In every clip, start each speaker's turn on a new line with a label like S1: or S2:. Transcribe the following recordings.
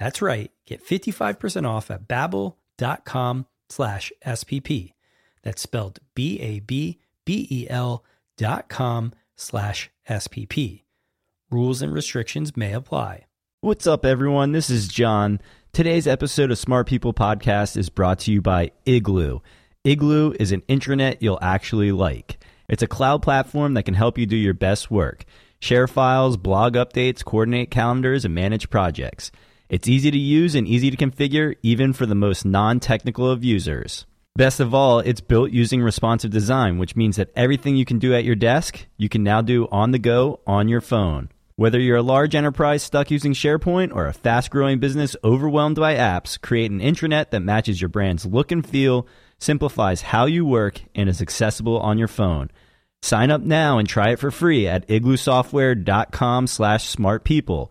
S1: That's right. Get 55% off at babbel.com slash SPP. That's spelled B-A-B-B-E-L dot com slash SPP. Rules and restrictions may apply.
S2: What's up, everyone? This is John. Today's episode of Smart People Podcast is brought to you by Igloo. Igloo is an intranet you'll actually like. It's a cloud platform that can help you do your best work. Share files, blog updates, coordinate calendars, and manage projects. It's easy to use and easy to configure, even for the most non technical of users. Best of all, it's built using responsive design, which means that everything you can do at your desk, you can now do on the go on your phone. Whether you're a large enterprise stuck using SharePoint or a fast growing business overwhelmed by apps, create an intranet that matches your brand's look and feel, simplifies how you work, and is accessible on your phone. Sign up now and try it for free at igloosoftware.com slash smartpeople.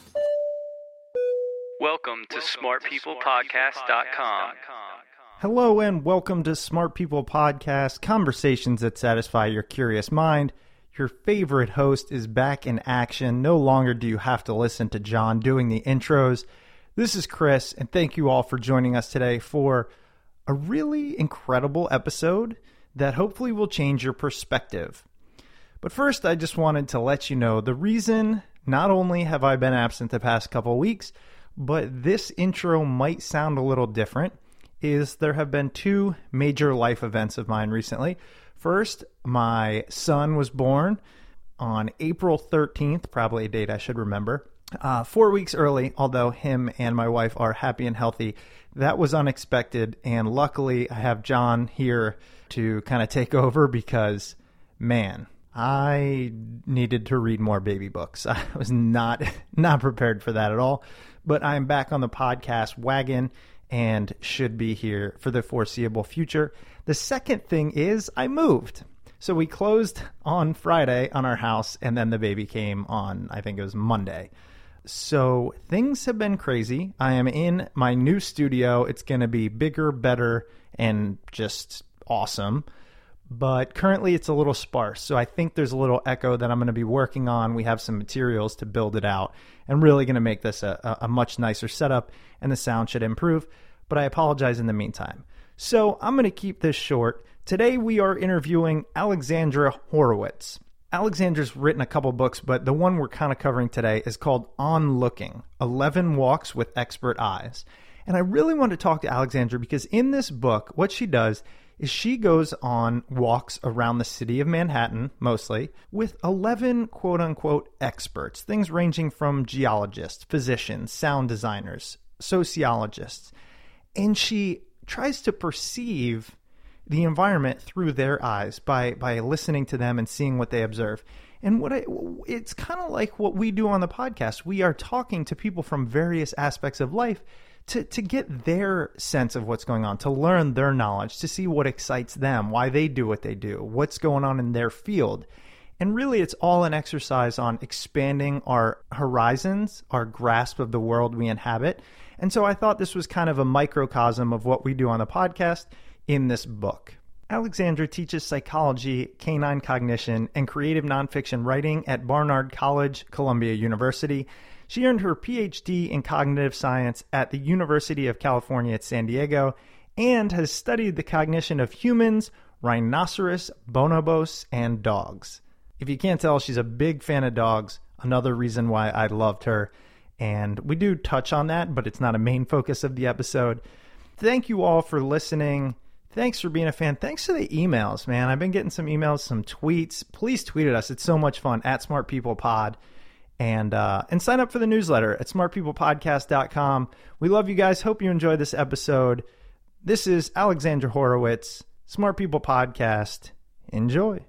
S3: Welcome to smartpeoplepodcast.com.
S4: Hello and welcome to Smart People Podcast, conversations that satisfy your curious mind. Your favorite host is back in action. No longer do you have to listen to John doing the intros. This is Chris, and thank you all for joining us today for a really incredible episode that hopefully will change your perspective. But first, I just wanted to let you know the reason not only have I been absent the past couple weeks, but this intro might sound a little different is there have been two major life events of mine recently. First, my son was born on April 13th, probably a date I should remember. Uh, four weeks early, although him and my wife are happy and healthy. That was unexpected, and luckily I have John here to kind of take over because, man, I needed to read more baby books. I was not not prepared for that at all. But I'm back on the podcast wagon and should be here for the foreseeable future. The second thing is I moved. So we closed on Friday on our house and then the baby came on I think it was Monday. So things have been crazy. I am in my new studio. It's going to be bigger, better and just awesome but currently it's a little sparse. So I think there's a little echo that I'm going to be working on. We have some materials to build it out and really going to make this a, a, much nicer setup, and the sound should improve. But I apologize in the meantime. So I'm going to keep this short. Today we are interviewing Alexandra Horowitz. Alexandra's written a couple books, but the one we're kind of covering today is called On Looking 11 Walks with Expert Eyes. And I really want to talk to Alexandra because in this book, what she does is she goes on walks around the city of Manhattan, mostly, with 11 quote unquote experts, things ranging from geologists, physicians, sound designers, sociologists. And she tries to perceive the environment through their eyes by, by listening to them and seeing what they observe. And what I, it's kind of like what we do on the podcast. We are talking to people from various aspects of life to, to get their sense of what's going on, to learn their knowledge, to see what excites them, why they do what they do, what's going on in their field. And really, it's all an exercise on expanding our horizons, our grasp of the world we inhabit. And so I thought this was kind of a microcosm of what we do on the podcast in this book. Alexandra teaches psychology, canine cognition, and creative nonfiction writing at Barnard College, Columbia University. She earned her PhD in cognitive science at the University of California at San Diego and has studied the cognition of humans, rhinoceros, bonobos, and dogs. If you can't tell, she's a big fan of dogs, another reason why I loved her. And we do touch on that, but it's not a main focus of the episode. Thank you all for listening. Thanks for being a fan. Thanks to the emails, man. I've been getting some emails, some tweets. Please tweet at us. It's so much fun at Smart People Pod. And uh, and sign up for the newsletter at smartpeoplepodcast.com. We love you guys. Hope you enjoy this episode. This is Alexandra Horowitz, Smart People Podcast. Enjoy.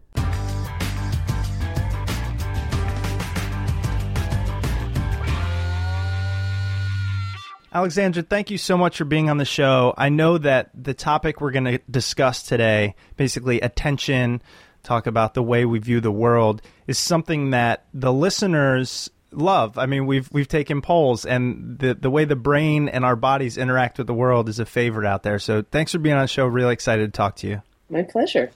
S4: Alexandra, thank you so much for being on the show. I know that the topic we're going to discuss today, basically attention, talk about the way we view the world, is something that the listeners love. I mean, we've we've taken polls, and the the way the brain and our bodies interact with the world is a favorite out there. So, thanks for being on the show. Really excited to talk to you.
S5: My pleasure.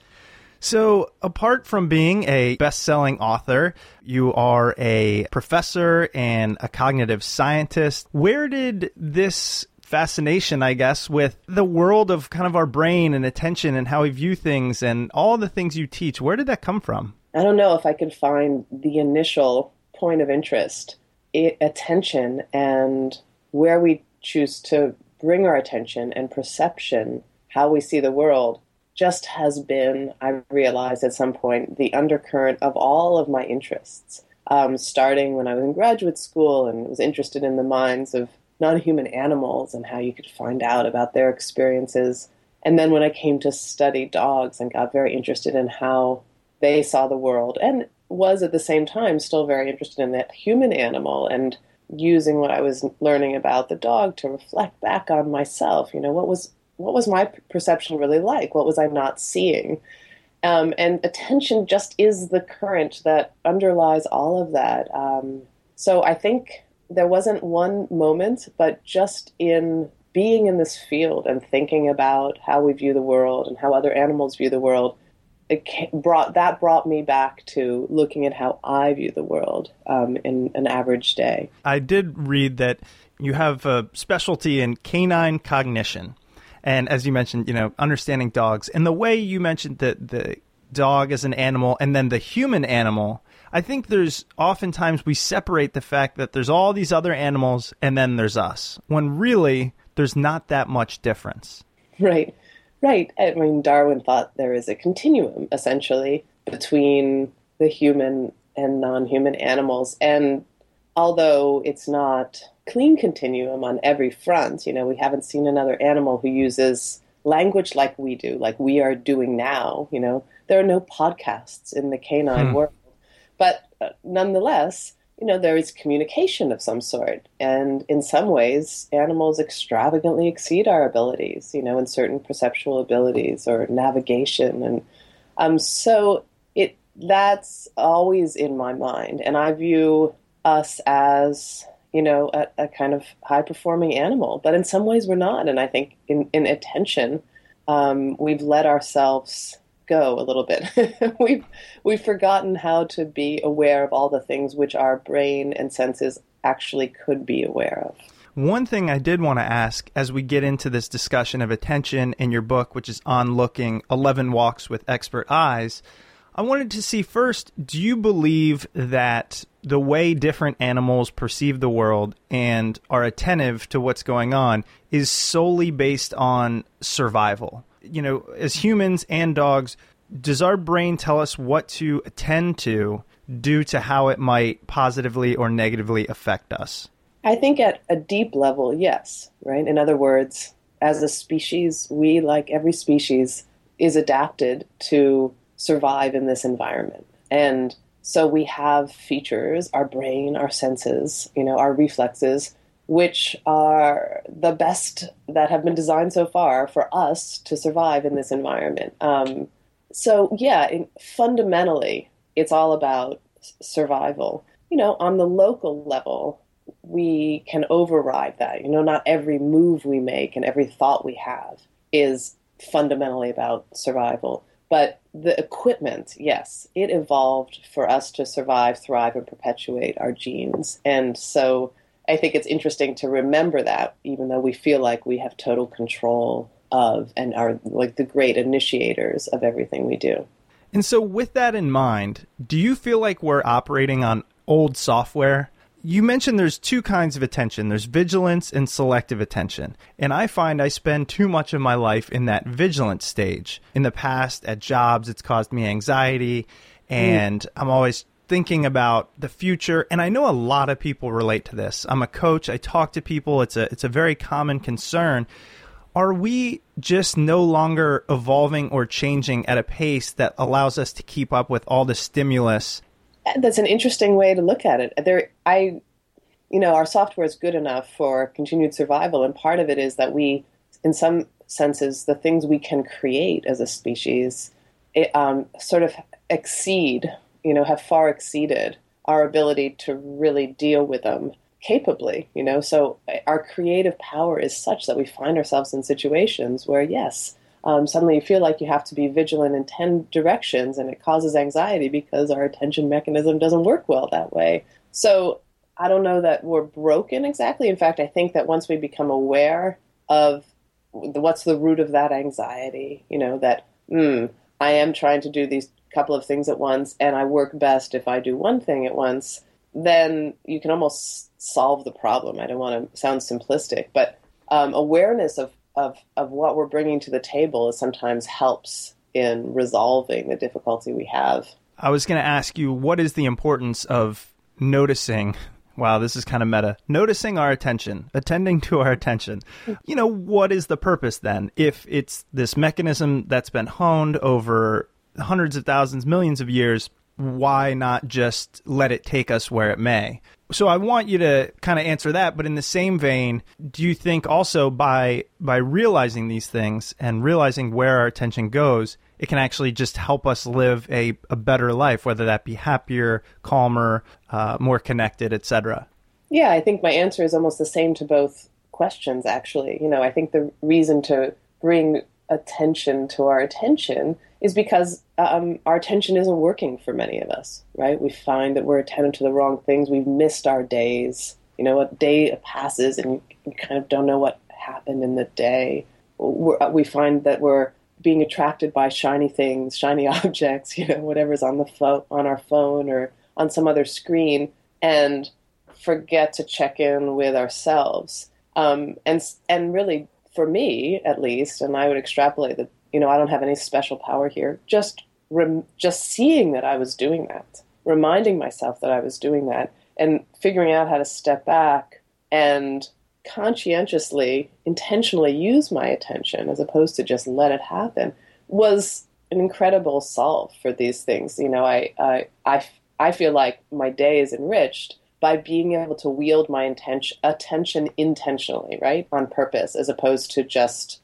S4: So, apart from being a best selling author, you are a professor and a cognitive scientist. Where did this fascination, I guess, with the world of kind of our brain and attention and how we view things and all the things you teach, where did that come from?
S5: I don't know if I could find the initial point of interest, it, attention, and where we choose to bring our attention and perception, how we see the world just has been, I realized at some point, the undercurrent of all of my interests. Um, starting when I was in graduate school and was interested in the minds of non human animals and how you could find out about their experiences. And then when I came to study dogs and got very interested in how they saw the world and was at the same time still very interested in that human animal and using what I was learning about the dog to reflect back on myself. You know, what was what was my perception really like? What was I not seeing? Um, and attention just is the current that underlies all of that. Um, so I think there wasn't one moment, but just in being in this field and thinking about how we view the world and how other animals view the world, it brought that brought me back to looking at how I view the world um, in an average day.
S4: I did read that you have a specialty in canine cognition and as you mentioned, you know, understanding dogs and the way you mentioned that the dog as an animal and then the human animal. I think there's oftentimes we separate the fact that there's all these other animals and then there's us, when really there's not that much difference.
S5: Right, right. I mean, Darwin thought there is a continuum essentially between the human and non human animals. And although it's not clean continuum on every front. You know, we haven't seen another animal who uses language like we do, like we are doing now. You know, there are no podcasts in the canine hmm. world, but uh, nonetheless, you know, there is communication of some sort, and in some ways, animals extravagantly exceed our abilities. You know, in certain perceptual abilities or navigation, and um, so it that's always in my mind, and I view us as you know, a, a kind of high performing animal. But in some ways, we're not. And I think in, in attention, um, we've let ourselves go a little bit. we've we've forgotten how to be aware of all the things which our brain and senses actually could be aware of.
S4: One thing I did want to ask as we get into this discussion of attention in your book, which is on looking 11 walks with expert eyes, I wanted to see first do you believe that the way different animals perceive the world and are attentive to what's going on is solely based on survival? You know, as humans and dogs, does our brain tell us what to attend to due to how it might positively or negatively affect us?
S5: I think at a deep level, yes, right? In other words, as a species, we, like every species, is adapted to survive in this environment. And So we have features, our brain, our senses, you know, our reflexes, which are the best that have been designed so far for us to survive in this environment. Um, so yeah, in, fundamentally, it's all about survival. You know, on the local level, we can override that. You know, not every move we make and every thought we have is fundamentally about survival. But the equipment, yes, it evolved for us to survive, thrive, and perpetuate our genes. And so I think it's interesting to remember that, even though we feel like we have total control of and are like the great initiators of everything we do.
S4: And so, with that in mind, do you feel like we're operating on old software? you mentioned there's two kinds of attention there's vigilance and selective attention. And I find I spend too much of my life in that vigilance stage. In the past, at jobs, it's caused me anxiety, and mm. I'm always thinking about the future and I know a lot of people relate to this. I'm a coach, I talk to people, it's a it's a very common concern. Are we just no longer evolving or changing at a pace that allows us to keep up with all the stimulus
S5: that's an interesting way to look at it. There, I, you know, our software is good enough for continued survival, and part of it is that we, in some senses, the things we can create as a species, it, um, sort of exceed, you know, have far exceeded our ability to really deal with them capably. You know, so our creative power is such that we find ourselves in situations where, yes, um, suddenly you feel like you have to be vigilant in 10 directions and it causes anxiety because our attention mechanism doesn't work well that way. So I don't know that we're broken exactly. In fact, I think that once we become aware of what's the root of that anxiety, you know, that, hmm, I am trying to do these couple of things at once and I work best if I do one thing at once, then you can almost solve the problem. I don't want to sound simplistic, but um, awareness of of of what we're bringing to the table is sometimes helps in resolving the difficulty we have.
S4: I was going to ask you what is the importance of noticing Wow, this is kind of meta. Noticing our attention, attending to our attention. You know, what is the purpose then? If it's this mechanism that's been honed over hundreds of thousands, millions of years, why not just let it take us where it may? so I want you to kind of answer that, but in the same vein, do you think also by by realizing these things and realizing where our attention goes, it can actually just help us live a, a better life, whether that be happier, calmer, uh, more connected, etc.
S5: Yeah, I think my answer is almost the same to both questions. Actually, you know, I think the reason to bring attention to our attention is because um, our attention isn't working for many of us, right? We find that we're attentive to the wrong things. We've missed our days. You know, a day passes and you, kind of don't know what happened in the day. We're, uh, we find that we're being attracted by shiny things, shiny objects, you know, whatever's on the phone, on our phone or on some other screen, and forget to check in with ourselves. Um, and and really, for me at least, and I would extrapolate that you know, I don't have any special power here. Just rem- just seeing that I was doing that, reminding myself that I was doing that, and figuring out how to step back and conscientiously, intentionally use my attention as opposed to just let it happen was an incredible solve for these things. You know, I I I, I feel like my day is enriched by being able to wield my intention attention intentionally, right, on purpose, as opposed to just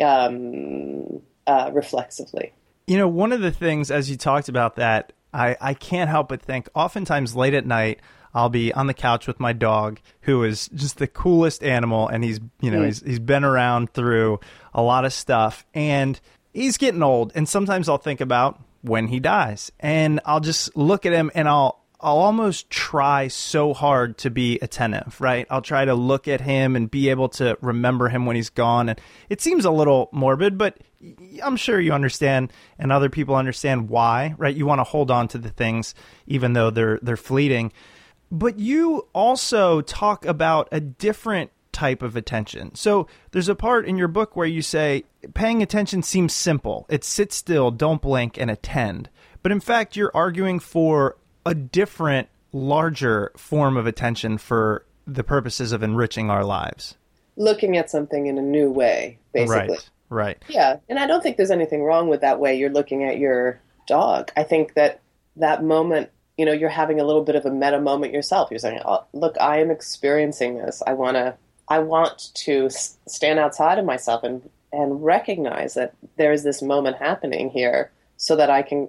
S5: um, uh, reflexively.
S4: You know, one of the things as you talked about that, I, I can't help but think oftentimes late at night, I'll be on the couch with my dog, who is just the coolest animal, and he's you know mm. he's he's been around through a lot of stuff, and he's getting old. And sometimes I'll think about when he dies, and I'll just look at him, and I'll I'll almost try so hard to be attentive, right? I'll try to look at him and be able to remember him when he's gone. And it seems a little morbid, but I'm sure you understand and other people understand why, right? You want to hold on to the things even though they're they're fleeting. But you also talk about a different type of attention. So there's a part in your book where you say paying attention seems simple. It's sit still, don't blink and attend. But in fact, you're arguing for a different, larger form of attention for the purposes of enriching our lives.
S5: Looking at something in a new way, basically.
S4: Right. Right.
S5: Yeah, and I don't think there's anything wrong with that way you're looking at your dog. I think that that moment you know, you're having a little bit of a meta moment yourself. You're saying, oh, "Look, I am experiencing this. I want to, I want to stand outside of myself and and recognize that there is this moment happening here, so that I can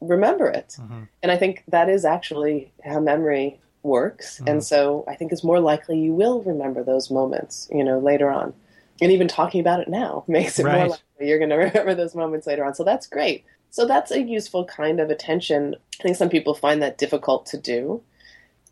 S5: remember it." Mm-hmm. And I think that is actually how memory works. Mm-hmm. And so I think it's more likely you will remember those moments, you know, later on. And even talking about it now makes it right. more likely you're going to remember those moments later on. So that's great. So that's a useful kind of attention. I think some people find that difficult to do.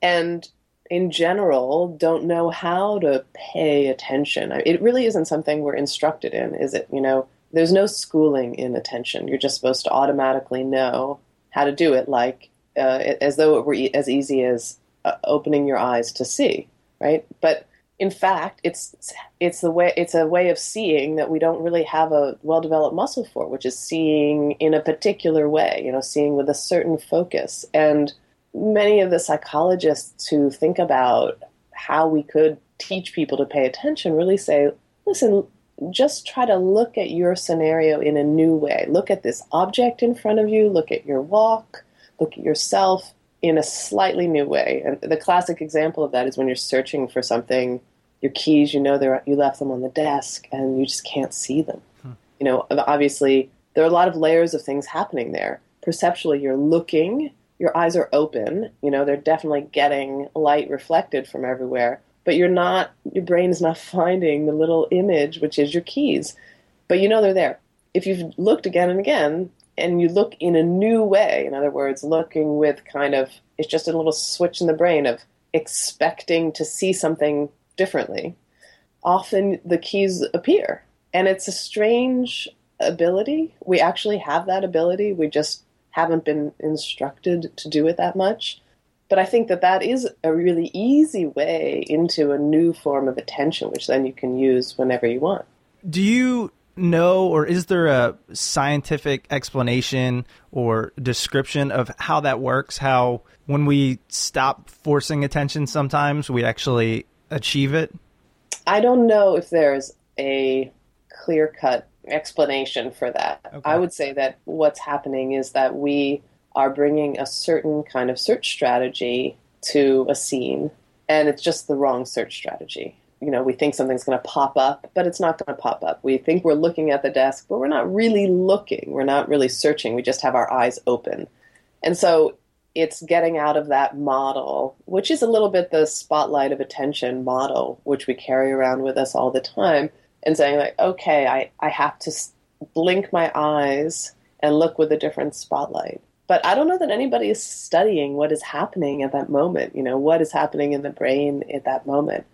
S5: And in general, don't know how to pay attention. It really isn't something we're instructed in, is it? You know, there's no schooling in attention. You're just supposed to automatically know how to do it, like uh, as though it were e- as easy as uh, opening your eyes to see, right? But in fact, it's it's the way it's a way of seeing that we don't really have a well developed muscle for, which is seeing in a particular way, you know, seeing with a certain focus. And many of the psychologists who think about how we could teach people to pay attention really say, listen, just try to look at your scenario in a new way. Look at this object in front of you, look at your walk, look at yourself, in a slightly new way. And the classic example of that is when you're searching for something, your keys, you know, they're, you left them on the desk and you just can't see them. Hmm. You know, obviously, there are a lot of layers of things happening there. Perceptually, you're looking, your eyes are open, you know, they're definitely getting light reflected from everywhere, but you're not, your brain is not finding the little image, which is your keys. But you know they're there. If you've looked again and again, and you look in a new way. In other words, looking with kind of it's just a little switch in the brain of expecting to see something differently. Often the keys appear, and it's a strange ability. We actually have that ability. We just haven't been instructed to do it that much. But I think that that is a really easy way into a new form of attention, which then you can use whenever you want.
S6: Do you know, or is there a scientific explanation or description of how that works? How when we stop forcing attention, sometimes we actually achieve it?
S5: I don't know if there's a clear cut explanation for that. Okay. I would say that what's happening is that we are bringing a certain kind of search strategy to a scene, and it's just the wrong search strategy you know, we think something's going to pop up, but it's not going to pop up. We think we're looking at the desk, but we're not really looking. We're not really searching. We just have our eyes open. And so it's getting out of that model, which is a little bit the spotlight of attention model, which we carry around with us all the time, and saying, like, okay, I, I have to blink my eyes and look with a different spotlight. But I don't know that anybody is studying what is happening at that moment, you know, what is happening in the brain at that moment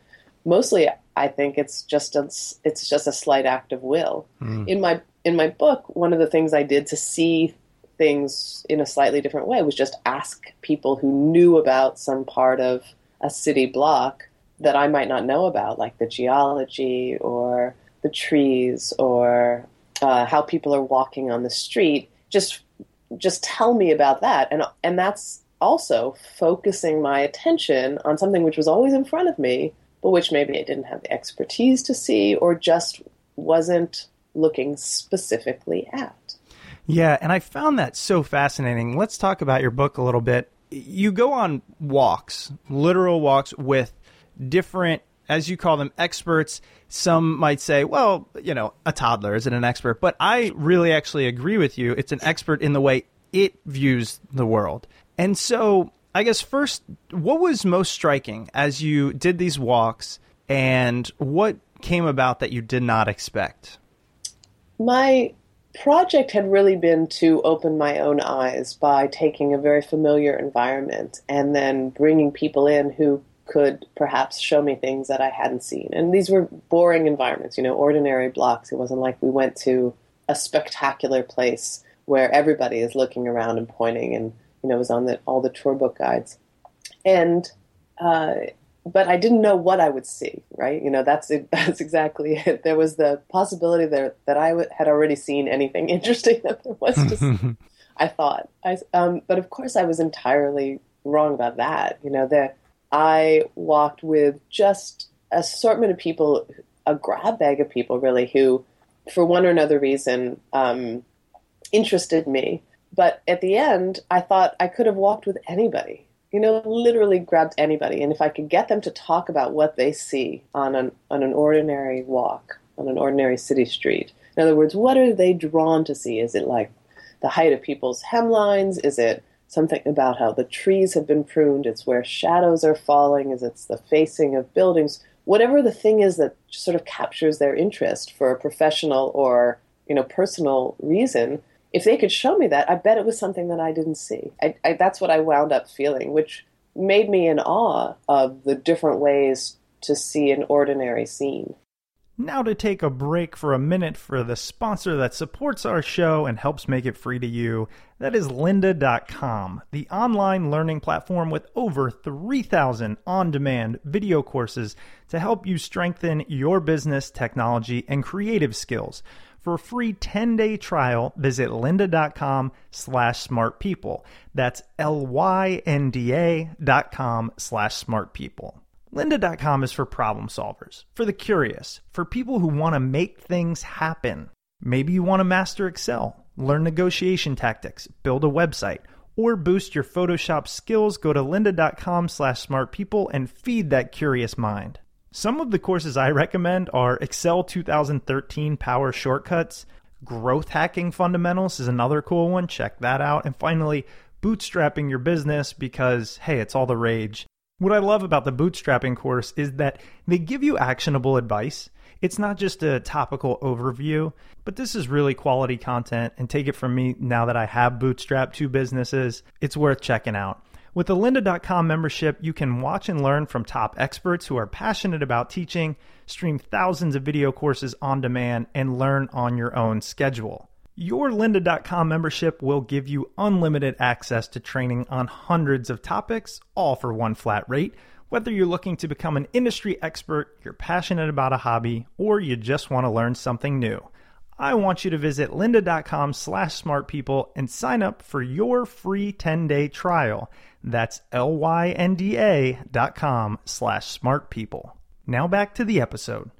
S5: mostly I think it's just a it's just a slight act of will. Mm. In my in my book, one of the things I did to see things in a slightly different way was just ask people who knew about some part of a city block that I might not know about, like the geology or the trees or uh, how people are walking on the street. Just just tell me about that, and and that's also focusing my attention on something which was always in front of me but which maybe I didn't have the expertise to see or just wasn't looking specifically at.
S6: Yeah, and I found that so fascinating. Let's talk about your book a little bit. You go on walks, literal walks with different as you call them experts. Some might say well you know a toddler isn't an expert but i really actually agree with you. It's an expert in the way it views the world. And so I guess first, what was most striking as you did these walks, and what came about that you did not expect?
S5: My project had really been to open my own eyes by taking a very familiar environment and then bringing people in who could perhaps show me things that I hadn't seen. And these were boring environments, you know, ordinary blocks. It wasn't like we went to a spectacular place where everybody is looking around and pointing and you know, was on the, all the tour book guides. And, uh, but I didn't know what I would see, right? You know, that's it, that's exactly it. There was the possibility there that I w- had already seen anything interesting that there was to see. I thought, I, um, but of course, I was entirely wrong about that. You know, that I walked with just assortment of people, a grab bag of people, really, who, for one or another reason, um, interested me but at the end, I thought I could have walked with anybody. You know, literally grabbed anybody, and if I could get them to talk about what they see on an on an ordinary walk on an ordinary city street. In other words, what are they drawn to see? Is it like the height of people's hemlines? Is it something about how the trees have been pruned? It's where shadows are falling? Is it the facing of buildings? Whatever the thing is that sort of captures their interest for a professional or you know personal reason, if they could show me that, I bet it was something that I didn't see. I, I, that's what I wound up feeling, which made me in awe of the different ways to see an ordinary scene.
S6: Now, to take a break for a minute for the sponsor that supports our show and helps make it free to you. That is lynda.com, the online learning platform with over 3,000 on demand video courses to help you strengthen your business, technology, and creative skills. For a free 10-day trial, visit lynda.com slash smartpeople. That's L-Y-N-D-A dot com slash smartpeople. Lynda.com is for problem solvers, for the curious, for people who want to make things happen. Maybe you want to master Excel, learn negotiation tactics, build a website, or boost your Photoshop skills, go to lynda.com slash smartpeople and feed that curious mind. Some of the courses I recommend are Excel 2013 Power Shortcuts, Growth Hacking Fundamentals is another cool one, check that out, and finally, Bootstrapping Your Business because, hey, it's all the rage. What I love about the bootstrapping course is that they give you actionable advice. It's not just a topical overview, but this is really quality content. And take it from me now that I have bootstrapped two businesses, it's worth checking out. With the lynda.com membership, you can watch and learn from top experts who are passionate about teaching, stream thousands of video courses on demand, and learn on your own schedule. Your lynda.com membership will give you unlimited access to training on hundreds of topics, all for one flat rate. Whether you're looking to become an industry expert, you're passionate about a hobby, or you just want to learn something new. I want you to visit lynda.com slash smartpeople and sign up for your free 10-day trial. That's L-Y-N-D-A dot com slash smartpeople. Now back to the episode.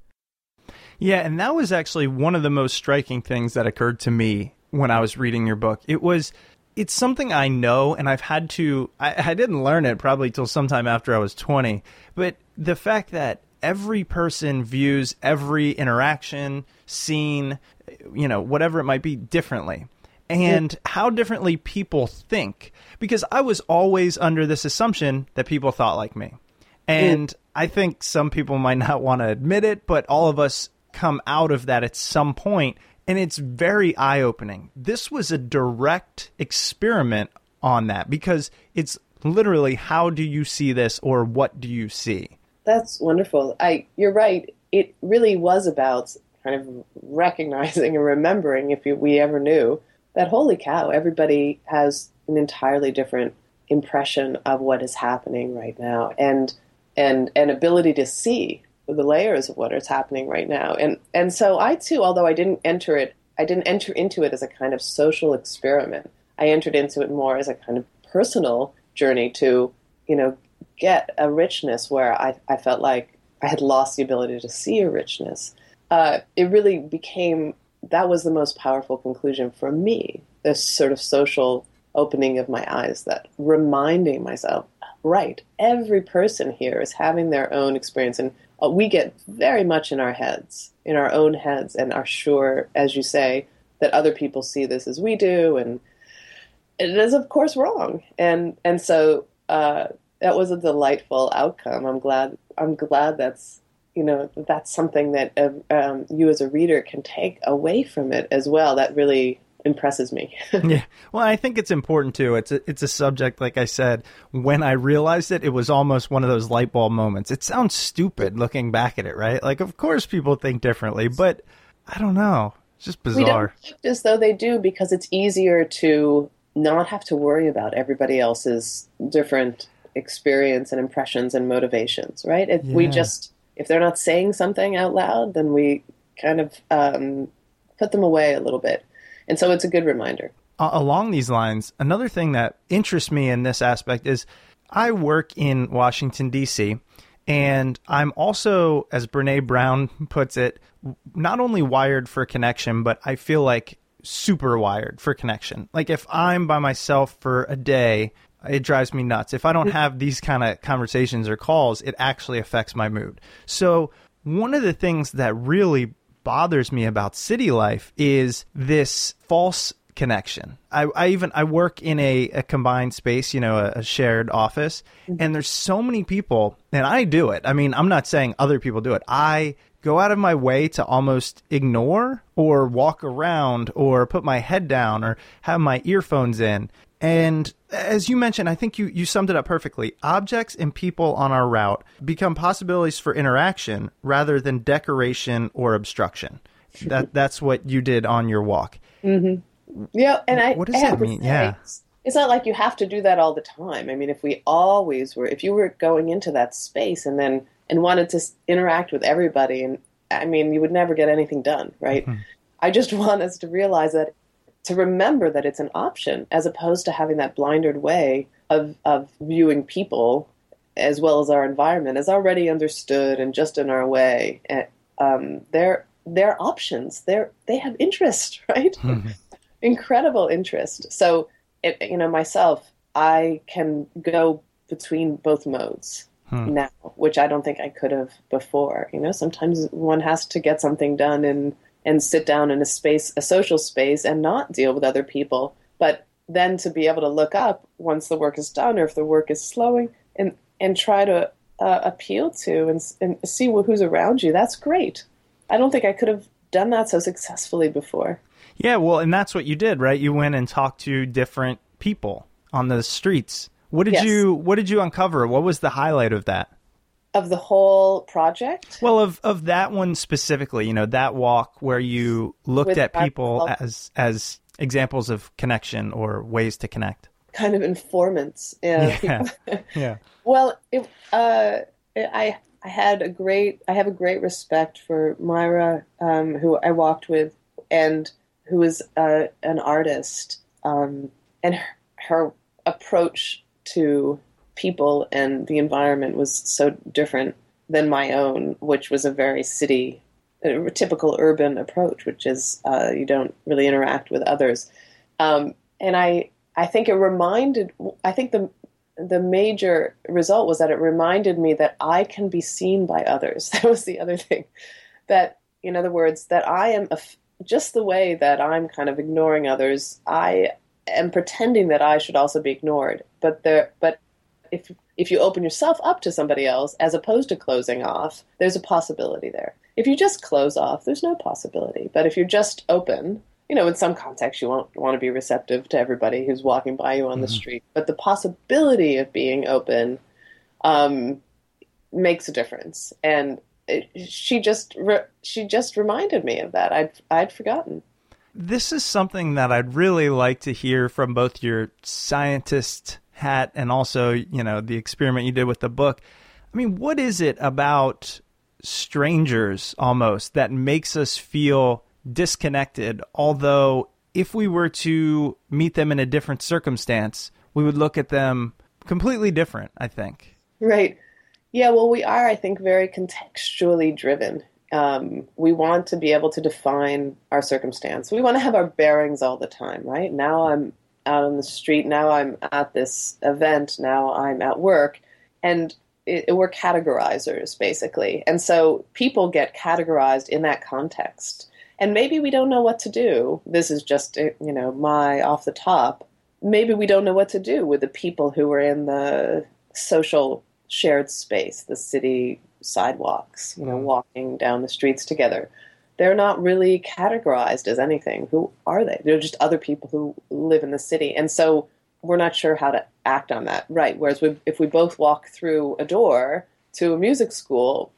S4: Yeah, and that was actually one of the most striking things that occurred to me when I was reading your book. It was it's something I know and I've had to I, I didn't learn it probably till sometime after I was 20, but the fact that every person views every interaction, scene, you know, whatever it might be differently. And how differently people think. Because I was always under this assumption that people thought like me. And I think some people might not want to admit it, but all of us come out of that at some point and it's very eye opening. This was a direct experiment on that because it's literally how do you see this or what do you see?
S5: That's wonderful. I you're right. It really was about kind of recognizing and remembering if we ever knew that holy cow, everybody has an entirely different impression of what is happening right now and and an ability to see the layers of what is happening right now. And and so I too, although I didn't enter it, I didn't enter into it as a kind of social experiment. I entered into it more as a kind of personal journey to, you know, get a richness where I, I felt like I had lost the ability to see a richness. Uh, it really became that was the most powerful conclusion for me. This sort of social opening of my eyes, that reminding myself, right, every person here is having their own experience, and uh, we get very much in our heads, in our own heads, and are sure, as you say, that other people see this as we do, and it is of course wrong. And and so uh, that was a delightful outcome. I'm glad. I'm glad that's you know that's something that uh, um, you as a reader can take away from it as well. That really impresses me.
S4: yeah. Well, I think it's important too. It's a, it's a subject, like I said, when I realized it, it was almost one of those light bulb moments. It sounds stupid looking back at it, right? Like, of course people think differently, but I don't know. It's just bizarre.
S5: We don't as though they do because it's easier to not have to worry about everybody else's different experience and impressions and motivations, right? If yeah. we just, if they're not saying something out loud, then we kind of um, put them away a little bit and so it's a good reminder.
S4: Uh, along these lines, another thing that interests me in this aspect is I work in Washington, D.C., and I'm also, as Brene Brown puts it, not only wired for connection, but I feel like super wired for connection. Like if I'm by myself for a day, it drives me nuts. If I don't have these kind of conversations or calls, it actually affects my mood. So, one of the things that really bothers me about city life is this false connection. I, I even I work in a, a combined space, you know, a, a shared office, mm-hmm. and there's so many people, and I do it. I mean, I'm not saying other people do it. I go out of my way to almost ignore or walk around or put my head down or have my earphones in. And as you mentioned, I think you, you summed it up perfectly. Objects and people on our route become possibilities for interaction rather than decoration or obstruction. That that's what you did on your walk.
S5: Mm-hmm. Yeah, and I
S4: what does
S5: I
S4: that mean?
S5: say,
S4: Yeah.
S5: it's not like you have to do that all the time. I mean, if we always were, if you were going into that space and then and wanted to interact with everybody, and I mean, you would never get anything done, right? I just want us to realize that to remember that it's an option as opposed to having that blinded way of of viewing people as well as our environment as already understood and just in our way. And, um, they're they're options. They're they have interest, right? Incredible interest. So, it, you know, myself, I can go between both modes now, which I don't think I could have before. You know, sometimes one has to get something done and and sit down in a space, a social space, and not deal with other people. But then to be able to look up once the work is done, or if the work is slowing, and and try to uh, appeal to and, and see who's around you. That's great. I don't think I could have done that so successfully before.
S4: Yeah, well, and that's what you did, right? You went and talked to different people on the streets. What did
S5: Yes.
S4: you What did you uncover? What was the highlight of that?
S5: Of the whole project,
S4: Well, of of that one specifically, you know, that walk where you looked
S5: With
S4: at people as as examples of connection or ways to connect.
S5: kind of informants.
S4: Yeah. Yeah.
S5: Well, it, uh, I I had a great I have a great respect for Maira, um, who I walked with, and who is uh, an artist, um, and her, her approach to people and the environment was so different than my own, which was a very city, a typical urban approach, which is uh, you don't really interact with others. Um, and I, I think it reminded. I think the the major result was that it reminded me that I can be seen by others. That was the other thing. That, in other words, that I am a just the way that I'm kind of ignoring others. I am pretending that I should also be ignored. But there, but if if you open yourself up to somebody else as opposed to closing off, there's a possibility there. If you just close off, there's no possibility. But if you're just open, you know, in some context, you won't want to be receptive to everybody who's walking by you on the street. But the possibility of being open um, makes a difference. And it, she just re- she just reminded me of that. I'd I'd forgotten.
S4: This is something that I'd really like to hear from both your scientist hat and also, you know, the experiment you did with the book. I mean, what is it about strangers almost that makes us feel disconnected? Although, if we were to meet them in a different circumstance, we would look at them completely different, I think.
S5: Right. Yeah, well, we are, I think, very contextually driven. Um, we want to be able to define our circumstance. We want to have our bearings all the time, right? Now I'm out on the street. Now I'm at this event. Now I'm at work. And it, we're categorizers, basically. And so people get categorized in that context. And maybe we don't know what to do. This is just, uh, you know, my off the top. Maybe we don't know what to do with the people who are in the social shared space, the city sidewalks, you know, walking down the streets together. They're not really categorized as anything. Who are they? They're just other people who live in the city. And so we're not sure how to act on that. Right. Whereas we, if we both walk through a door to a music school,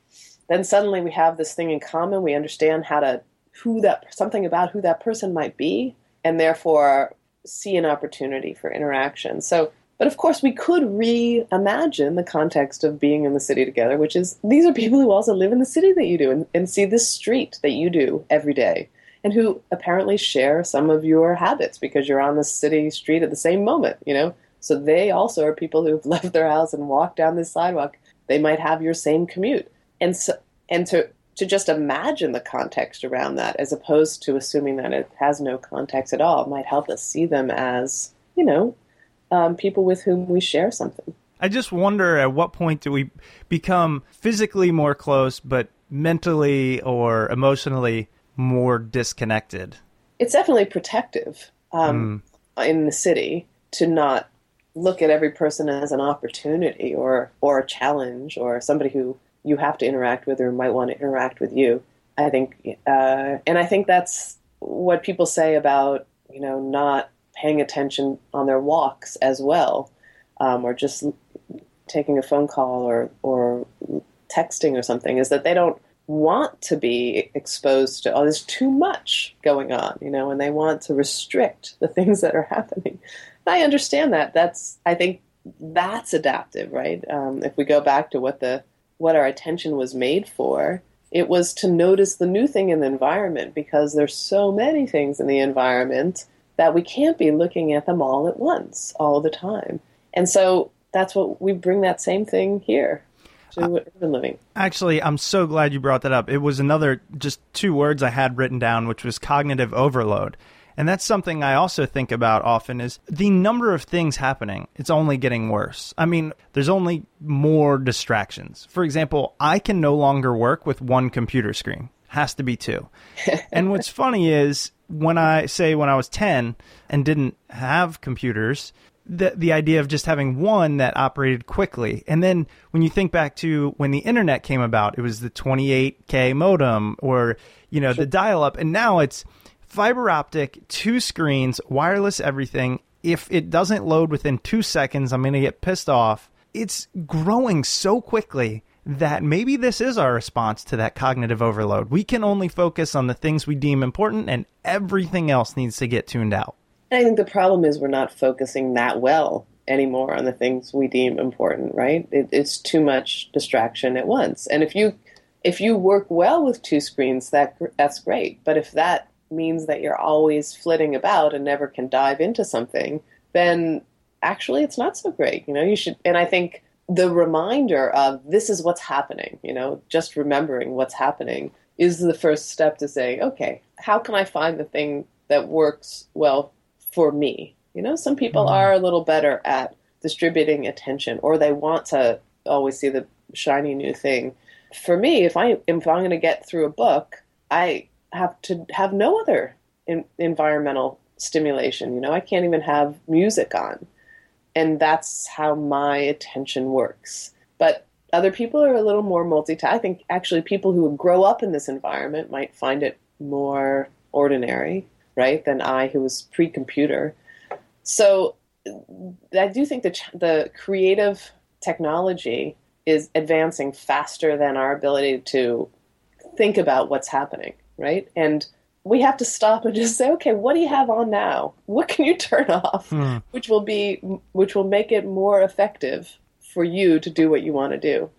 S5: then suddenly we have this thing in common. We understand how to, who that, something about who that person might be, and therefore see an opportunity for interaction. So, but of course, we could reimagine the context of being in the city together, which is these are people who also live in the city that you do and, and see this street that you do every day, and who apparently share some of your habits because you're on the city street at the same moment, you know? So they also are people who've left their house and walked down this sidewalk. They might have your same commute. And so, and to to just imagine the context around that as opposed to assuming that it has no context at all might help us see them as, you know, um, people with whom we share something.
S4: I just wonder at what point do we become physically more close, but mentally or emotionally more disconnected?
S5: It's definitely protective um, mm. in the city to not look at every person as an opportunity or or a challenge or somebody who you have to interact with or might want to interact with you. I think, uh, and I think that's what people say about you know not paying attention on their walks as well, um, or just taking a phone call or or texting or something is that they don't want to be exposed to oh there's too much going on you know and they want to restrict the things that are happening. I understand that. That's i think that's adaptive right? Um, if we go back to what the what our attention was made for it was to notice the new thing in the environment because there's so many things in the environment that we can't be looking at them all at once all the time and so that's what we bring that same thing here to urban living.
S4: Actually, I'm so glad you brought that up. It was another just two words I had written down, which was cognitive overload. And that's something I also think about often is the number of things happening. It's only getting worse. I mean, there's only more distractions. For example, I can no longer work with one computer screen. Has to be two. and what's funny is when I say when I was 10 and didn't have computers, the the idea of just having one that operated quickly. And then when you think back to when the internet came about, it was the 28k modem or you know sure. the dial up, and now it's fiber optic, two screens, wireless everything. If it doesn't load within two seconds, I'm going to get pissed off. It's growing so quickly that maybe this is our response to that cognitive overload. We can only focus on the things we deem important, and everything else needs to get tuned out.
S5: I think the problem is we're not focusing that well anymore on the things we deem important, right? It, it's too much distraction at once. And if you if you work well with two screens, that that's great. But if that means that you're always flitting about and never can dive into something, then actually it's not so great. You know, you should. And I think the reminder of this is what's happening. You know, just remembering what's happening is the first step to saying, okay, how can I find the thing that works well for me. You know, some people mm-hmm. are a little better at distributing attention or they want to always see the shiny new thing. For me, if I if I'm going to get through a book, I have to have no other in, environmental stimulation. You know, I can't even have music on, and that's how my attention works. But other people are a little more multitask. I think actually people who grow up in this environment might find it more ordinary right, than I, who was pre-computer. So I do think that the creative technology is advancing faster than our ability to think about what's happening, right? And we have to stop and just say, okay, what do you have on now? What can you turn off, hmm. which will be which will make it more effective for you to do what you want to do.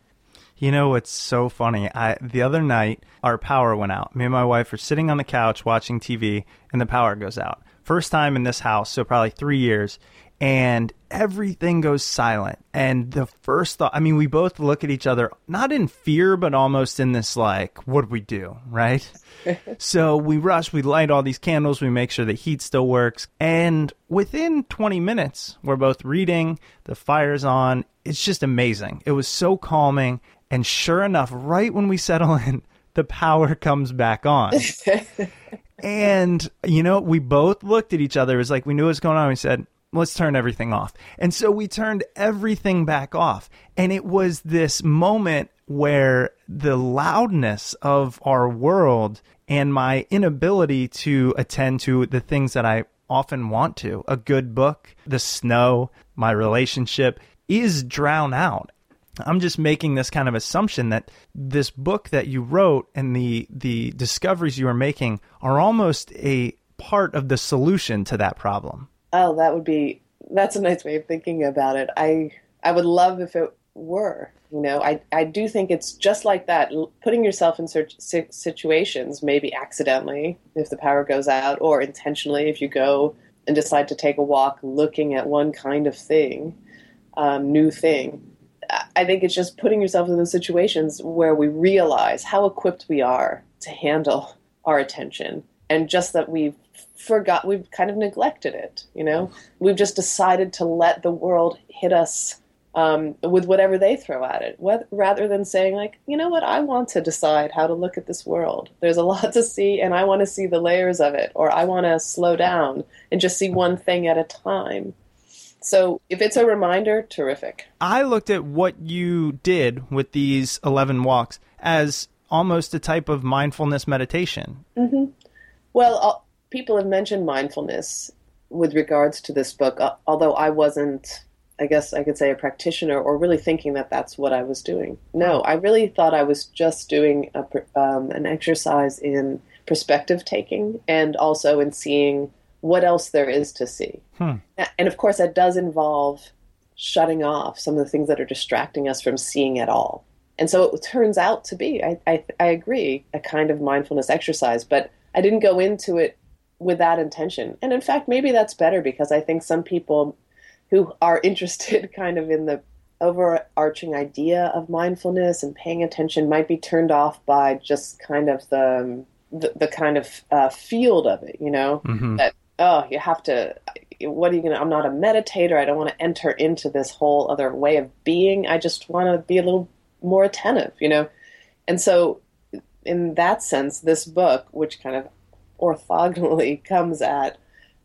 S4: You know what's so funny? I the other night our power went out. Me and my wife were sitting on the couch watching TV and the power goes out. First time in this house, so probably 3 years, and everything goes silent. And the first thought, I mean, we both look at each other not in fear but almost in this like, what do we do, right? so we rush, we light all these candles, we make sure the heat still works, and within 20 minutes, we're both reading, the fire's on. It's just amazing. It was so calming and sure enough, right when we settle in, the power comes back on. and, you know, we both looked at each other. It was like we knew what was going on. We said, let's turn everything off. And so we turned everything back off. And it was this moment where the loudness of our world and my inability to attend to the things that I often want to a good book, the snow, my relationship is drowned out. I'm just making this kind of assumption that this book that you wrote and the the discoveries you are making are almost a part of the solution to that problem.
S5: Oh, that would be that's a nice way of thinking about it. I I would love if it were. You know, I I do think it's just like that. Putting yourself in search, situations, maybe accidentally if the power goes out, or intentionally if you go and decide to take a walk, looking at one kind of thing, um, new thing I think it's just putting yourself in those situations where we realize how equipped we are to handle our attention and just that we've forgot we've kind of neglected it you know? We've just decided to let the world hit us um, with whatever they throw at it rather than saying like you know what? I want to decide how to look at this world. There's a lot to see and i want to see the layers of it or i want to slow down and just see one thing at a time. So if it's a reminder terrific.
S4: I looked at what you did with these 11 walks as almost a type of mindfulness meditation.
S5: Well, uh, people have mentioned mindfulness with regards to this book, uh, although I wasn't, I guess I could say, a practitioner or really thinking that that's what I was doing. No, I really thought I was just doing a, um, an exercise in perspective taking and also in seeing what else there is to see. A- And of course, that does involve shutting off some of the things that are distracting us from seeing at all. And so it turns out to be, I, I, I agree, a kind of mindfulness exercise, but I didn't go into it with that intention. And in fact, maybe that's better because I think some people who are interested kind of in the overarching idea of mindfulness and paying attention might be turned off by just kind of the the, the kind of uh, field of it, you know, that oh, you have to. What are you gonna? I'm not a meditator. I don't want to enter into this whole other way of being. I just want to be a little more attentive, you know. And so, in that sense, this book, which kind of orthogonally comes at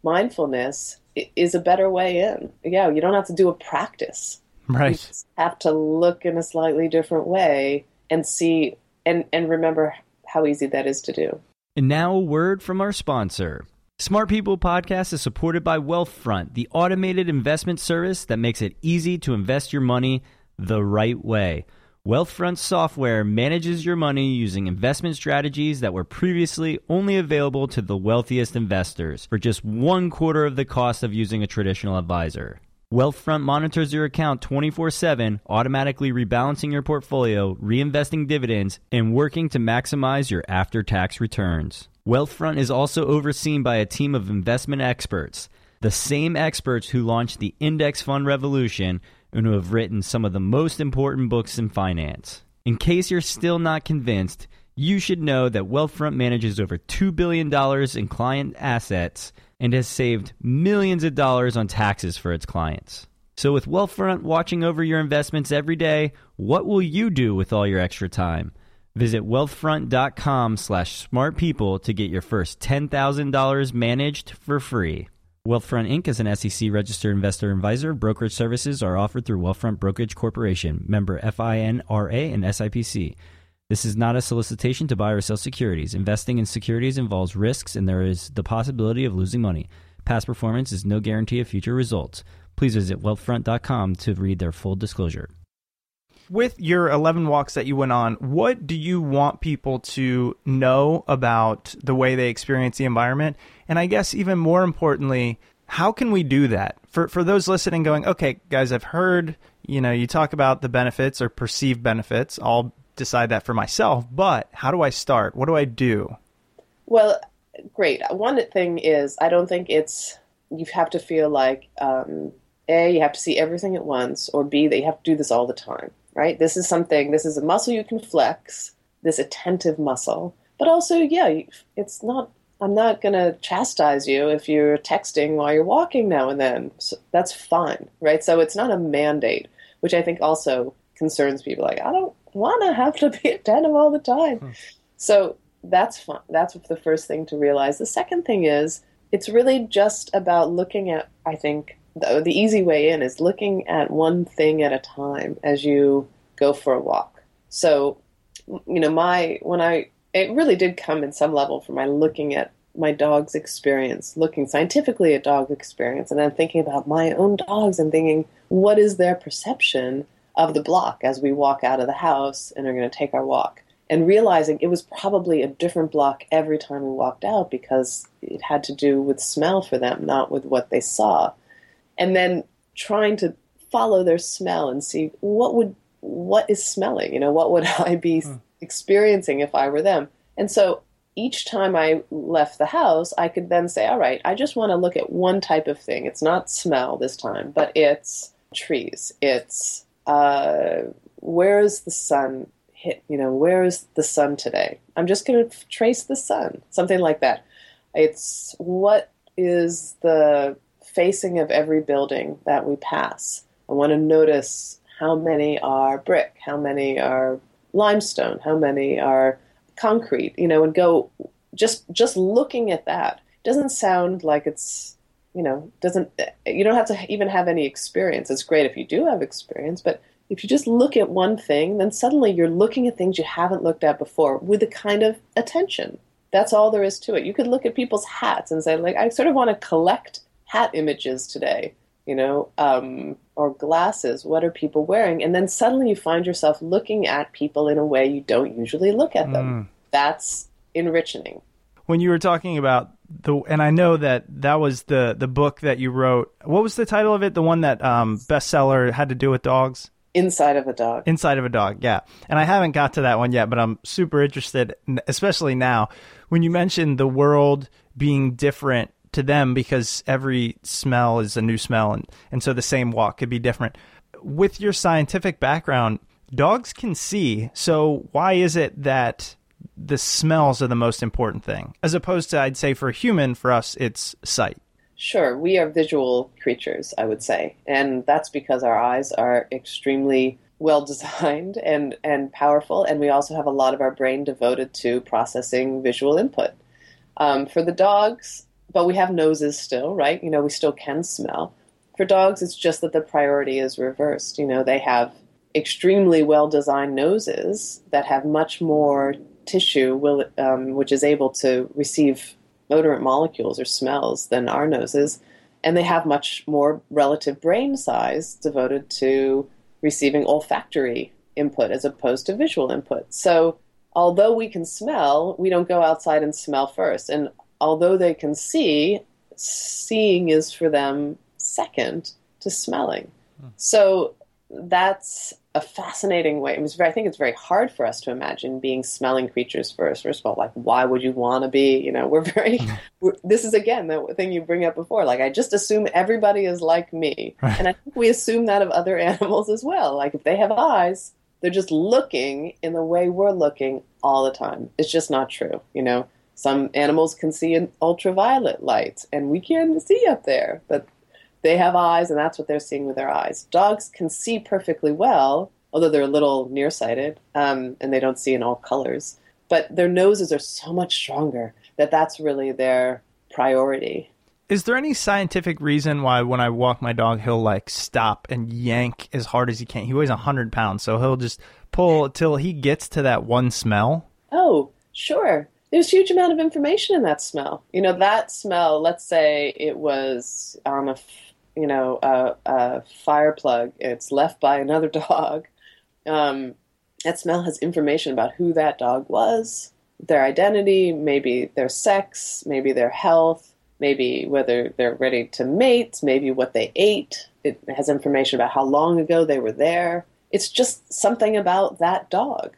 S5: mindfulness, is a better way in. Yeah, you don't have to do a practice. You
S4: Right.
S5: just have to look in a slightly different way and see and and remember how easy that is to do.
S1: And now a word from our sponsor. Smart People Podcast is supported by Wealthfront, the automated investment service that makes it easy to invest your money the right way. Wealthfront software manages your money using investment strategies that were previously only available to the wealthiest investors for just one quarter of the cost of using a traditional advisor. Wealthfront monitors your account 24 7, automatically rebalancing your portfolio, reinvesting dividends, and working to maximize your after tax returns. Wealthfront is also overseen by a team of investment experts, the same experts who launched the Index Fund Revolution and who have written some of the most important books in finance. In case you're still not convinced, you should know that Wealthfront manages over $2 billion in client assets and has saved millions of dollars on taxes for its clients. So, with Wealthfront watching over your investments every day, what will you do with all your extra time? Visit wealthfront.com slash smartpeople to get your first $10,000 managed for free. Wealthfront Inc. is an SEC registered investor advisor. Brokerage services are offered through Wealthfront Brokerage Corporation, member FINRA and SIPC. This is not a solicitation to buy or sell securities. Investing in securities involves risks and there is the possibility of losing money. Past performance is no guarantee of future results. Please visit wealthfront.com to read their full disclosure.
S4: With your 11 walks that you went on, what do you want people to know about the way they experience the environment? And I guess even more importantly, how can we do that? For for those listening going, "Okay, guys, I've heard, you know, you talk about the benefits or perceived benefits. I'll decide that for myself, but how do I start? What do I do?"
S5: Well, great. One thing is, I don't think it's you have to feel like um, a you have to see everything at once, or b that you have to do this all the time. Right? This is something. This is a muscle you can flex. This attentive muscle, but also, yeah, it's not. I'm not going to chastise you if you're texting while you're walking now and then. So that's fine, right? So it's not a mandate, which I think also concerns people. Like, I don't want to have to be attentive all the time. Hmm. So that's fun. That's the first thing to realize. The second thing is it's really just about looking at, I think, the, the easy way in is looking at one thing at a time as you go for a walk. So, you know, my, when I, it really did come in some level from my looking at my dog's experience, looking scientifically at dog experience, and then thinking about my own dogs and thinking, what is their perception of the block as we walk out of the house and are going to take our walk? And realizing it was probably a different block every time we walked out because it had to do with smell for them, not with what they saw. And then trying to follow their smell and see what would what is smelling, you know, what would I be experiencing if I were them? And so each time I left the house, I could then say, all right, I just want to look at one type of thing. It's not smell this time, but it's trees, it's uh, where is the sun hit? You know, where is the sun today? I'm just going to trace the sun, something like that. It's what is the facing of every building that we pass. I want to notice how many are brick, how many are limestone, how many are concrete, you know, and go just just looking at that. Doesn't sound like it's you know doesn't you don't have to even have any experience. It's great if you do have experience but if you just look at one thing then suddenly you're looking at things you haven't looked at before with a kind of attention. That's all there is to it. You could look at people's hats and say like i sort of want to collect hat images today you know um, or glasses what are people wearing and then suddenly you find yourself looking at people in a way you don't usually look at them
S4: Mm.
S5: that's enriching
S4: when you were talking about the and I know that that was the the book that you wrote. What was the title of it? The one that um bestseller had to do with dogs?
S5: inside of a dog
S4: Inside of a dog, yeah. And I haven't got to that one yet, but I'm super interested, especially now when you mentioned the world being different to them because every smell is a new smell, and and so the same walk could be different. With your scientific background, dogs can see. So why is it that the smells are the most important thing, as opposed to I'd say for a human, for us it's sight.
S5: Sure, we are visual creatures, I would say, and that's because our eyes are extremely well designed and and powerful, and we also have a lot of our brain devoted to processing visual input. Um, for the dogs, but we have noses still, right? You know, we still can smell. For dogs, it's just that the priority is reversed. You know, they have extremely well designed noses that have much more tissue, will, um, which is able to receive odorant molecules or smells than our noses, and they have much more relative brain size devoted to receiving olfactory input as opposed to visual input. So, although we can smell, we don't go outside and smell first. And although they can see, seeing is for them second to smelling. Hmm. So, that's a fascinating way. It was very, I think it's very hard for us to imagine being smelling creatures first. First of all, like why would you want to be? You know, we're very. We're, this is again the thing you bring up before. Like I just assume everybody is like me, and I think we assume that of other animals as well. Like if they have eyes, they're just looking in the way we're looking all the time. It's just not true. You know, some animals can see in ultraviolet light, and we can't see up there, but they have eyes, and that's what they're seeing with their eyes. Dogs can see perfectly well, although they're a little nearsighted, um, and they don't see in all colors. But their noses are so much stronger that that's really their priority.
S4: Is there any scientific reason why when I walk my dog, he'll like stop and yank as hard as he can? He weighs 100 pounds, so he'll just pull till he gets to that one smell.
S5: Oh, sure. There's a huge amount of information in that smell. You know, that smell, let's say it was on a, you know, a, a fire plug, it's left by another dog. Um, that smell has information about who that dog was, their identity, maybe their sex, maybe their health, maybe whether they're ready to mate, maybe what they ate. It has information about how long ago they were there. It's just something about that dog.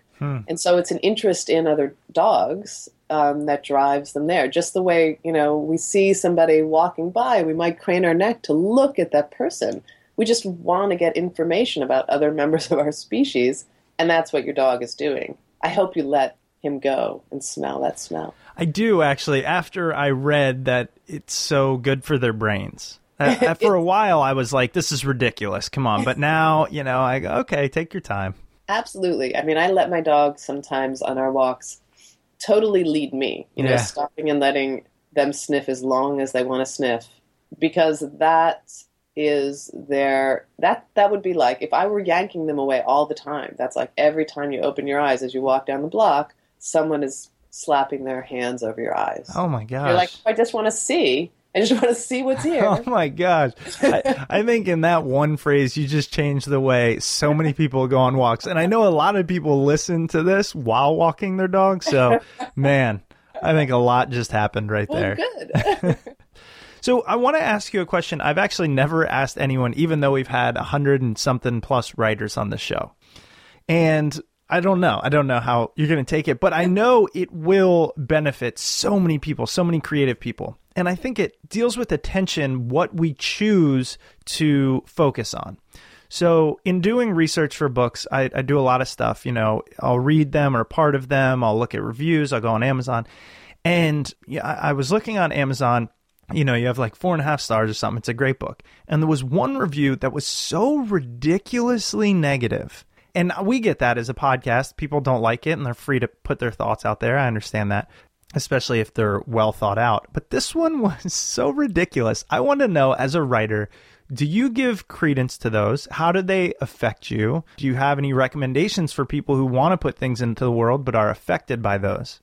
S5: And so it's an interest in other dogs um, that drives them there. Just the way, you know, we see somebody walking by, we might crane our neck to look at that person. We just want to get information about other members of our species, and that's what your dog is doing. I hope you let him go and smell that smell.
S4: I do actually. After I read that it's so good for their brains. Uh, uh, for a while, I was like, "This is ridiculous. Come on!" But now, you know, I go, "Okay, take your time."
S5: Absolutely. I mean, I let my dog sometimes on our walks totally lead me, you know,
S4: Yeah.
S5: stopping and letting them sniff as long as they want to sniff because that is their that that would be like if I were yanking them away all the time. That's like every time you open your eyes as you walk down the block, someone is slapping their hands over your eyes.
S4: Oh my gosh!
S5: You're like, I just want to see. I just want to see what's here.
S4: Oh my gosh. I, I think in that one phrase, you just changed the way so many people go on walks. And I know a lot of people listen to this while walking their dog. So, man, I think a lot just happened right
S5: well,
S4: there.
S5: good.
S4: So, I want to ask you a question. I've actually never asked anyone, even though we've had a hundred and something plus writers on the show. And I don't know. I don't know how you're going to take it, but I know it will benefit so many people, so many creative people. And I think it deals with attention, what we choose to focus on. So, in doing research for books, I, I do a lot of stuff. You know, I'll read them or part of them. I'll look at reviews. I'll go on Amazon. And yeah, I, I was looking on Amazon. You know, you have like four and a half stars or something. It's a great book. And there was one review that was so ridiculously negative. And we get that as a podcast. People don't like it and they're free to put their thoughts out there. I understand that especially if they're well thought out. But this one was so ridiculous. I want to know, as a writer, do you give credence to those? How do they affect you? Do you have any recommendations for people who want to put things into the world but are affected by those?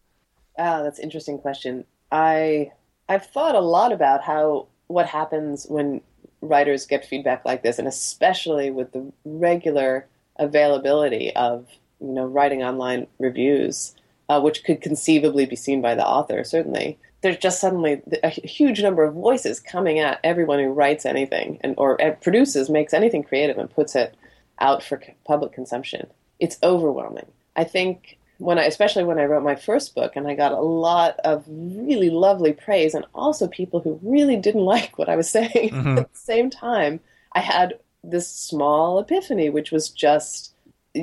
S5: Ah, that's an interesting question. I I've thought a lot about how what happens when writers get feedback like this, and especially with the regular availability of you know writing online reviews, uh, which could conceivably be seen by the author. Certainly, there's just suddenly a huge number of voices coming at everyone who writes anything and or produces, makes anything creative, and puts it out for public consumption. It's overwhelming. I think when I, especially when I wrote my first book, and I got a lot of really lovely praise, and also people who really didn't like what I was saying. Mm-hmm. At the same time, I had this small epiphany, which was just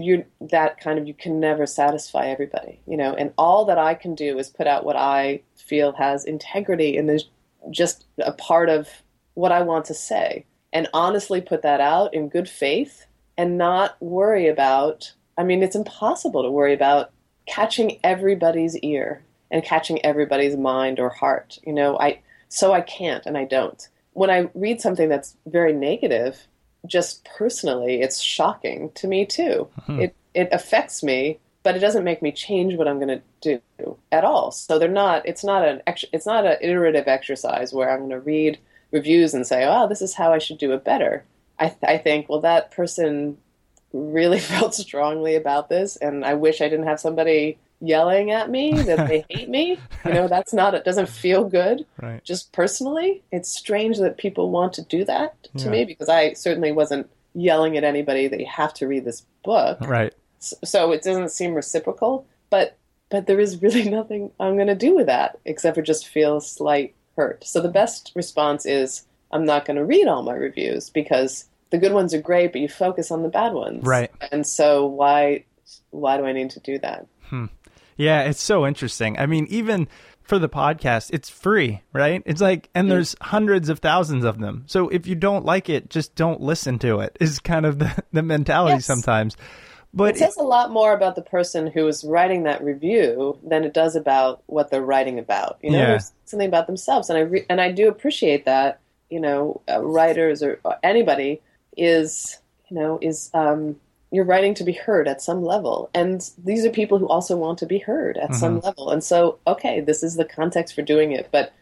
S5: you that kind of you can never satisfy everybody, you know. And all that I can do is put out what I feel has integrity and is just a part of what I want to say, and honestly put that out in good faith, and not worry about. I mean, it's impossible to worry about catching everybody's ear and catching everybody's mind or heart. You know, I so I can't and I don't. When I read something that's very negative, just personally, it's shocking to me too. Mm-hmm. It it affects me, but it doesn't make me change what I'm going to do at all. So they're not. It's not an it's not an iterative exercise where I'm going to read reviews and say, "Oh, this is how I should do it better." I th- I think, well, that person really felt strongly about this, and I wish I didn't have somebody yelling at me that they hate me. You know, that's not, it doesn't feel good.
S4: Right.
S5: Just personally, it's strange that people want to do that to yeah. me because I certainly wasn't yelling at anybody that you have to read this book.
S4: Right.
S5: So, so it doesn't seem reciprocal, but but there is really nothing I'm going to do with that except for just feel slight hurt. So the best response is I'm not going to read all my reviews because the good ones are great, but you focus on the bad ones.
S4: Right.
S5: And so why why do I need to do that?
S4: Hmm. Yeah, it's so interesting. I mean, even for the podcast, it's free, right? It's like, and there's hundreds of thousands of them. So if you don't like it, just don't listen to it. Is kind of the the mentality yes. sometimes. But
S5: it says a lot more about the person who is writing that review than it does about what they're writing about. You know,
S4: yeah.
S5: something about themselves, and I re- and I do appreciate that. You know, uh, writers or, or anybody is you know is um, you're writing to be heard at some level and these are people who also want to be heard at mm-hmm. some level and so okay this is the context for doing it but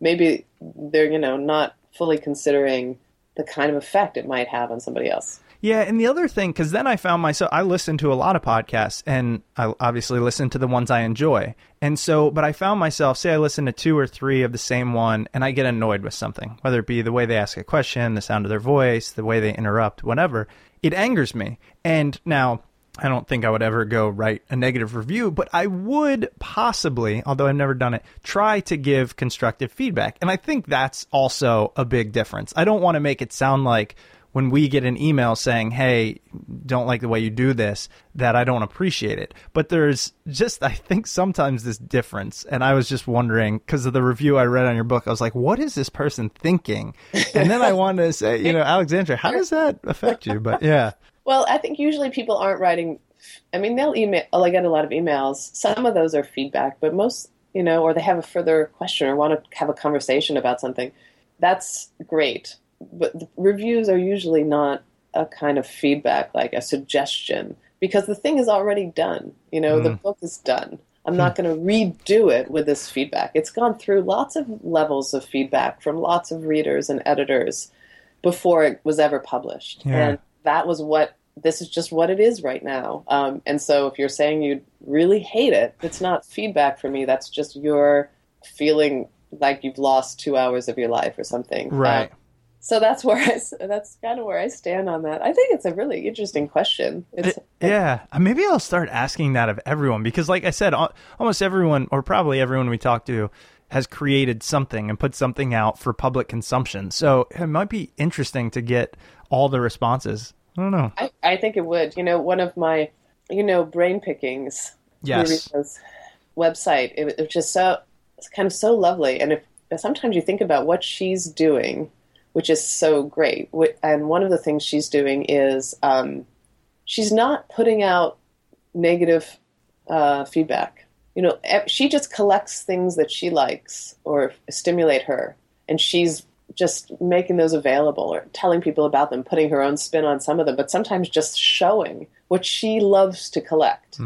S5: maybe they're you know not fully considering the kind of effect it might have on somebody else
S4: yeah, and the other thing, because then I found myself, I listen to a lot of podcasts, and I obviously listen to the ones I enjoy. And so, but I found myself, say I listen to two or three of the same one, and I get annoyed with something, whether it be the way they ask a question, the sound of their voice, the way they interrupt, whatever. It angers me. And now, I don't think I would ever go write a negative review, but I would possibly, although I've never done it, try to give constructive feedback. And I think that's also a big difference. I don't want to make it sound like, when we get an email saying, "Hey, don't like the way you do this," that I don't appreciate it. But there's just I think sometimes this difference, and I was just wondering because of the review I read on your book, I was like, "What is this person thinking?" And then I wanted to say, you know, Alexandra, how does that affect you? But yeah.
S5: Well, I think usually people aren't writing. I mean, they'll email. Oh, I get a lot of emails. Some of those are feedback, but most, you know, or they have a further question or want to have a conversation about something. That's great but reviews are usually not a kind of feedback, like a suggestion, because the thing is already done. You know, mm. the book is done. I'm not going to redo it with this feedback. It's gone through lots of levels of feedback from lots of readers and editors before it was ever published.
S4: Yeah.
S5: And that was what this is just what it is right now. Um, and so if you're saying you really hate it, it's not feedback for me. That's just your feeling like you've lost two hours of your life or something.
S4: Right.
S5: Um, so that's where I that's kind of where I stand on that. I think it's a really interesting question. It's,
S4: it, yeah, uh, maybe I'll start asking that of everyone because, like I said, almost everyone, or probably everyone we talk to, has created something and put something out for public consumption. So it might be interesting to get all the responses I don't know.
S5: I, I think it would. You know, one of my, you know, brain pickings.
S4: Yes.
S5: Website. It, it was just so, it's kind of so lovely. And if sometimes you think about what she's doing, which is so great. And one of the things she's doing is um, she's not putting out negative uh, feedback. You know, she just collects things that she likes or stimulate her, and she's just making those available or telling people about them, putting her own spin on some of them, but sometimes just showing what she loves to collect.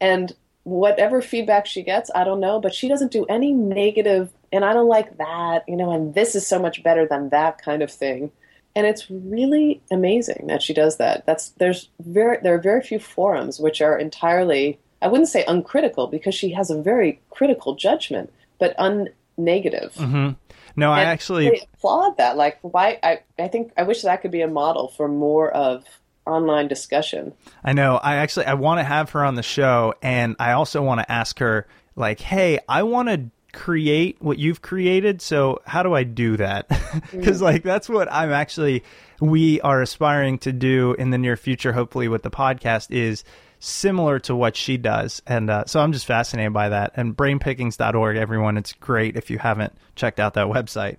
S5: And whatever feedback she gets, I don't know, but she doesn't do any negative, and I don't like that, you know, and this is so much better than that kind of thing. And it's really amazing that she does that. That's there's very there are very few forums which are entirely I wouldn't say uncritical because she has a very critical judgment, but unnegative. Mm-hmm.
S4: No, I actually
S5: I applaud that. Like, why? I, I think I wish that could be a model for more of online discussion.
S4: I know. I actually I want to have her on the show, and I also want to ask her like, "Hey, I want to create what you've created. So how do I do that? Because like that's what I'm actually we are aspiring to do in the near future. Hopefully, with the podcast is similar to what she does, and uh, so I'm just fascinated by that. And brainpickings.org, everyone, it's great if you haven't checked out that website.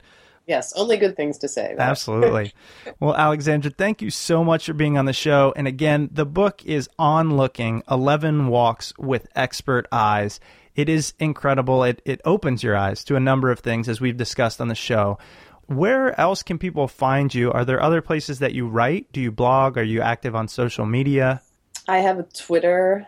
S5: Yes, only good things to say. right?
S4: Absolutely. well, Alexandra, thank you so much for being on the show. And again, the book is On Looking 11 Walks with Expert Eyes. It is incredible. It, it opens your eyes to a number of things, as we've discussed on the show. Where else can people find you? Are there other places that you write? Do you blog? Are you active on social media?
S5: I have a Twitter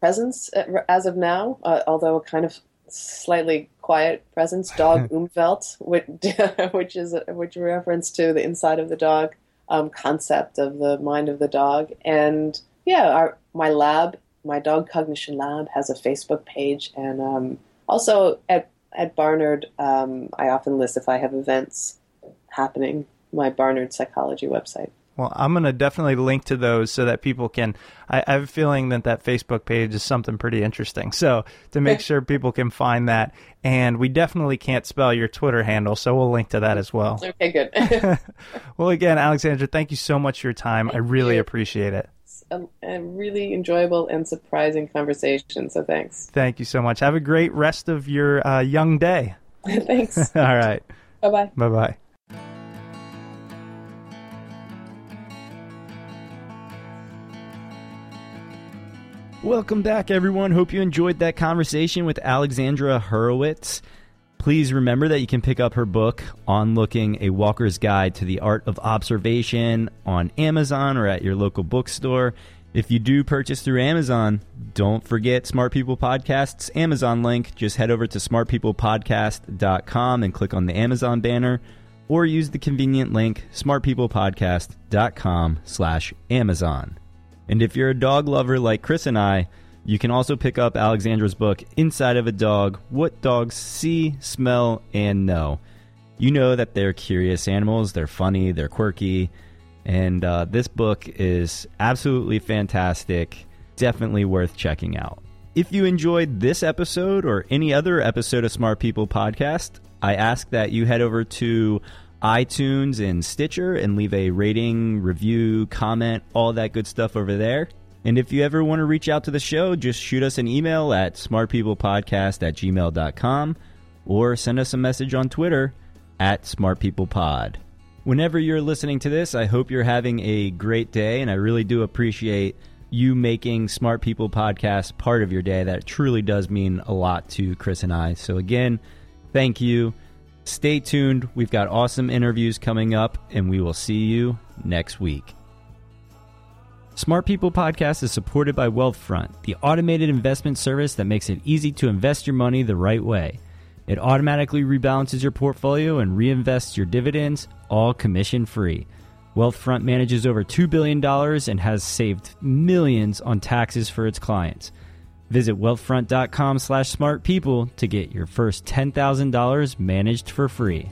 S5: presence as of now, uh, although a kind of slightly quiet presence. Dog Umwelt, which, which is a, which reference to the inside of the dog um, concept of the mind of the dog, and yeah, our, my lab, my dog cognition lab, has a Facebook page, and um, also at at Barnard, um, I often list if I have events happening. My Barnard Psychology website.
S4: Well, I'm going to definitely link to those so that people can. I, I have a feeling that that Facebook page is something pretty interesting. So to make sure people can find that, and we definitely can't spell your Twitter handle, so we'll link to that as well.
S5: Okay, good.
S4: Well, again, Alexandra, thank you so much for your time. I really
S5: you.
S4: appreciate it.
S5: A, a really enjoyable and surprising conversation. So thanks.
S4: Thank you so much. Have a great rest of your uh, young day.
S5: thanks.
S4: All right.
S5: bye bye.
S4: Bye bye.
S1: Welcome back, everyone. Hope you enjoyed that conversation with Alexandra Horowitz. Please remember that you can pick up her book, On Looking A Walker's Guide to the Art of Observation, on Amazon or at your local bookstore. If you do purchase through Amazon, don't forget Smart People Podcast's Amazon link. Just head over to smartpeoplepodcast.com and click on the Amazon banner, or use the convenient link smartpeoplepodcast.com slash Amazon. And if you're a dog lover like Chris and I, you can also pick up Alexandra's book, Inside of a Dog What Dogs See, Smell, and Know. You know that they're curious animals, they're funny, they're quirky, and uh, this book is absolutely fantastic. Definitely worth checking out. If you enjoyed this episode or any other episode of Smart People Podcast, I ask that you head over to iTunes and Stitcher and leave a rating, review, comment, all that good stuff over there. And if you ever want to reach out to the show, just shoot us an email at smartpeoplepodcast at gmail.com or send us a message on Twitter at smartpeoplepod. Whenever you're listening to this, I hope you're having a great day, and I really do appreciate you making Smart People Podcast part of your day. That truly does mean a lot to Chris and I. So, again, thank you. Stay tuned. We've got awesome interviews coming up, and we will see you next week. Smart People Podcast is supported by Wealthfront, the automated investment service that makes it easy to invest your money the right way. It automatically rebalances your portfolio and reinvests your dividends, all commission free. Wealthfront manages over $2 billion and has saved millions on taxes for its clients. Visit wealthfront.com slash smartpeople to get your first $10,000 managed for free.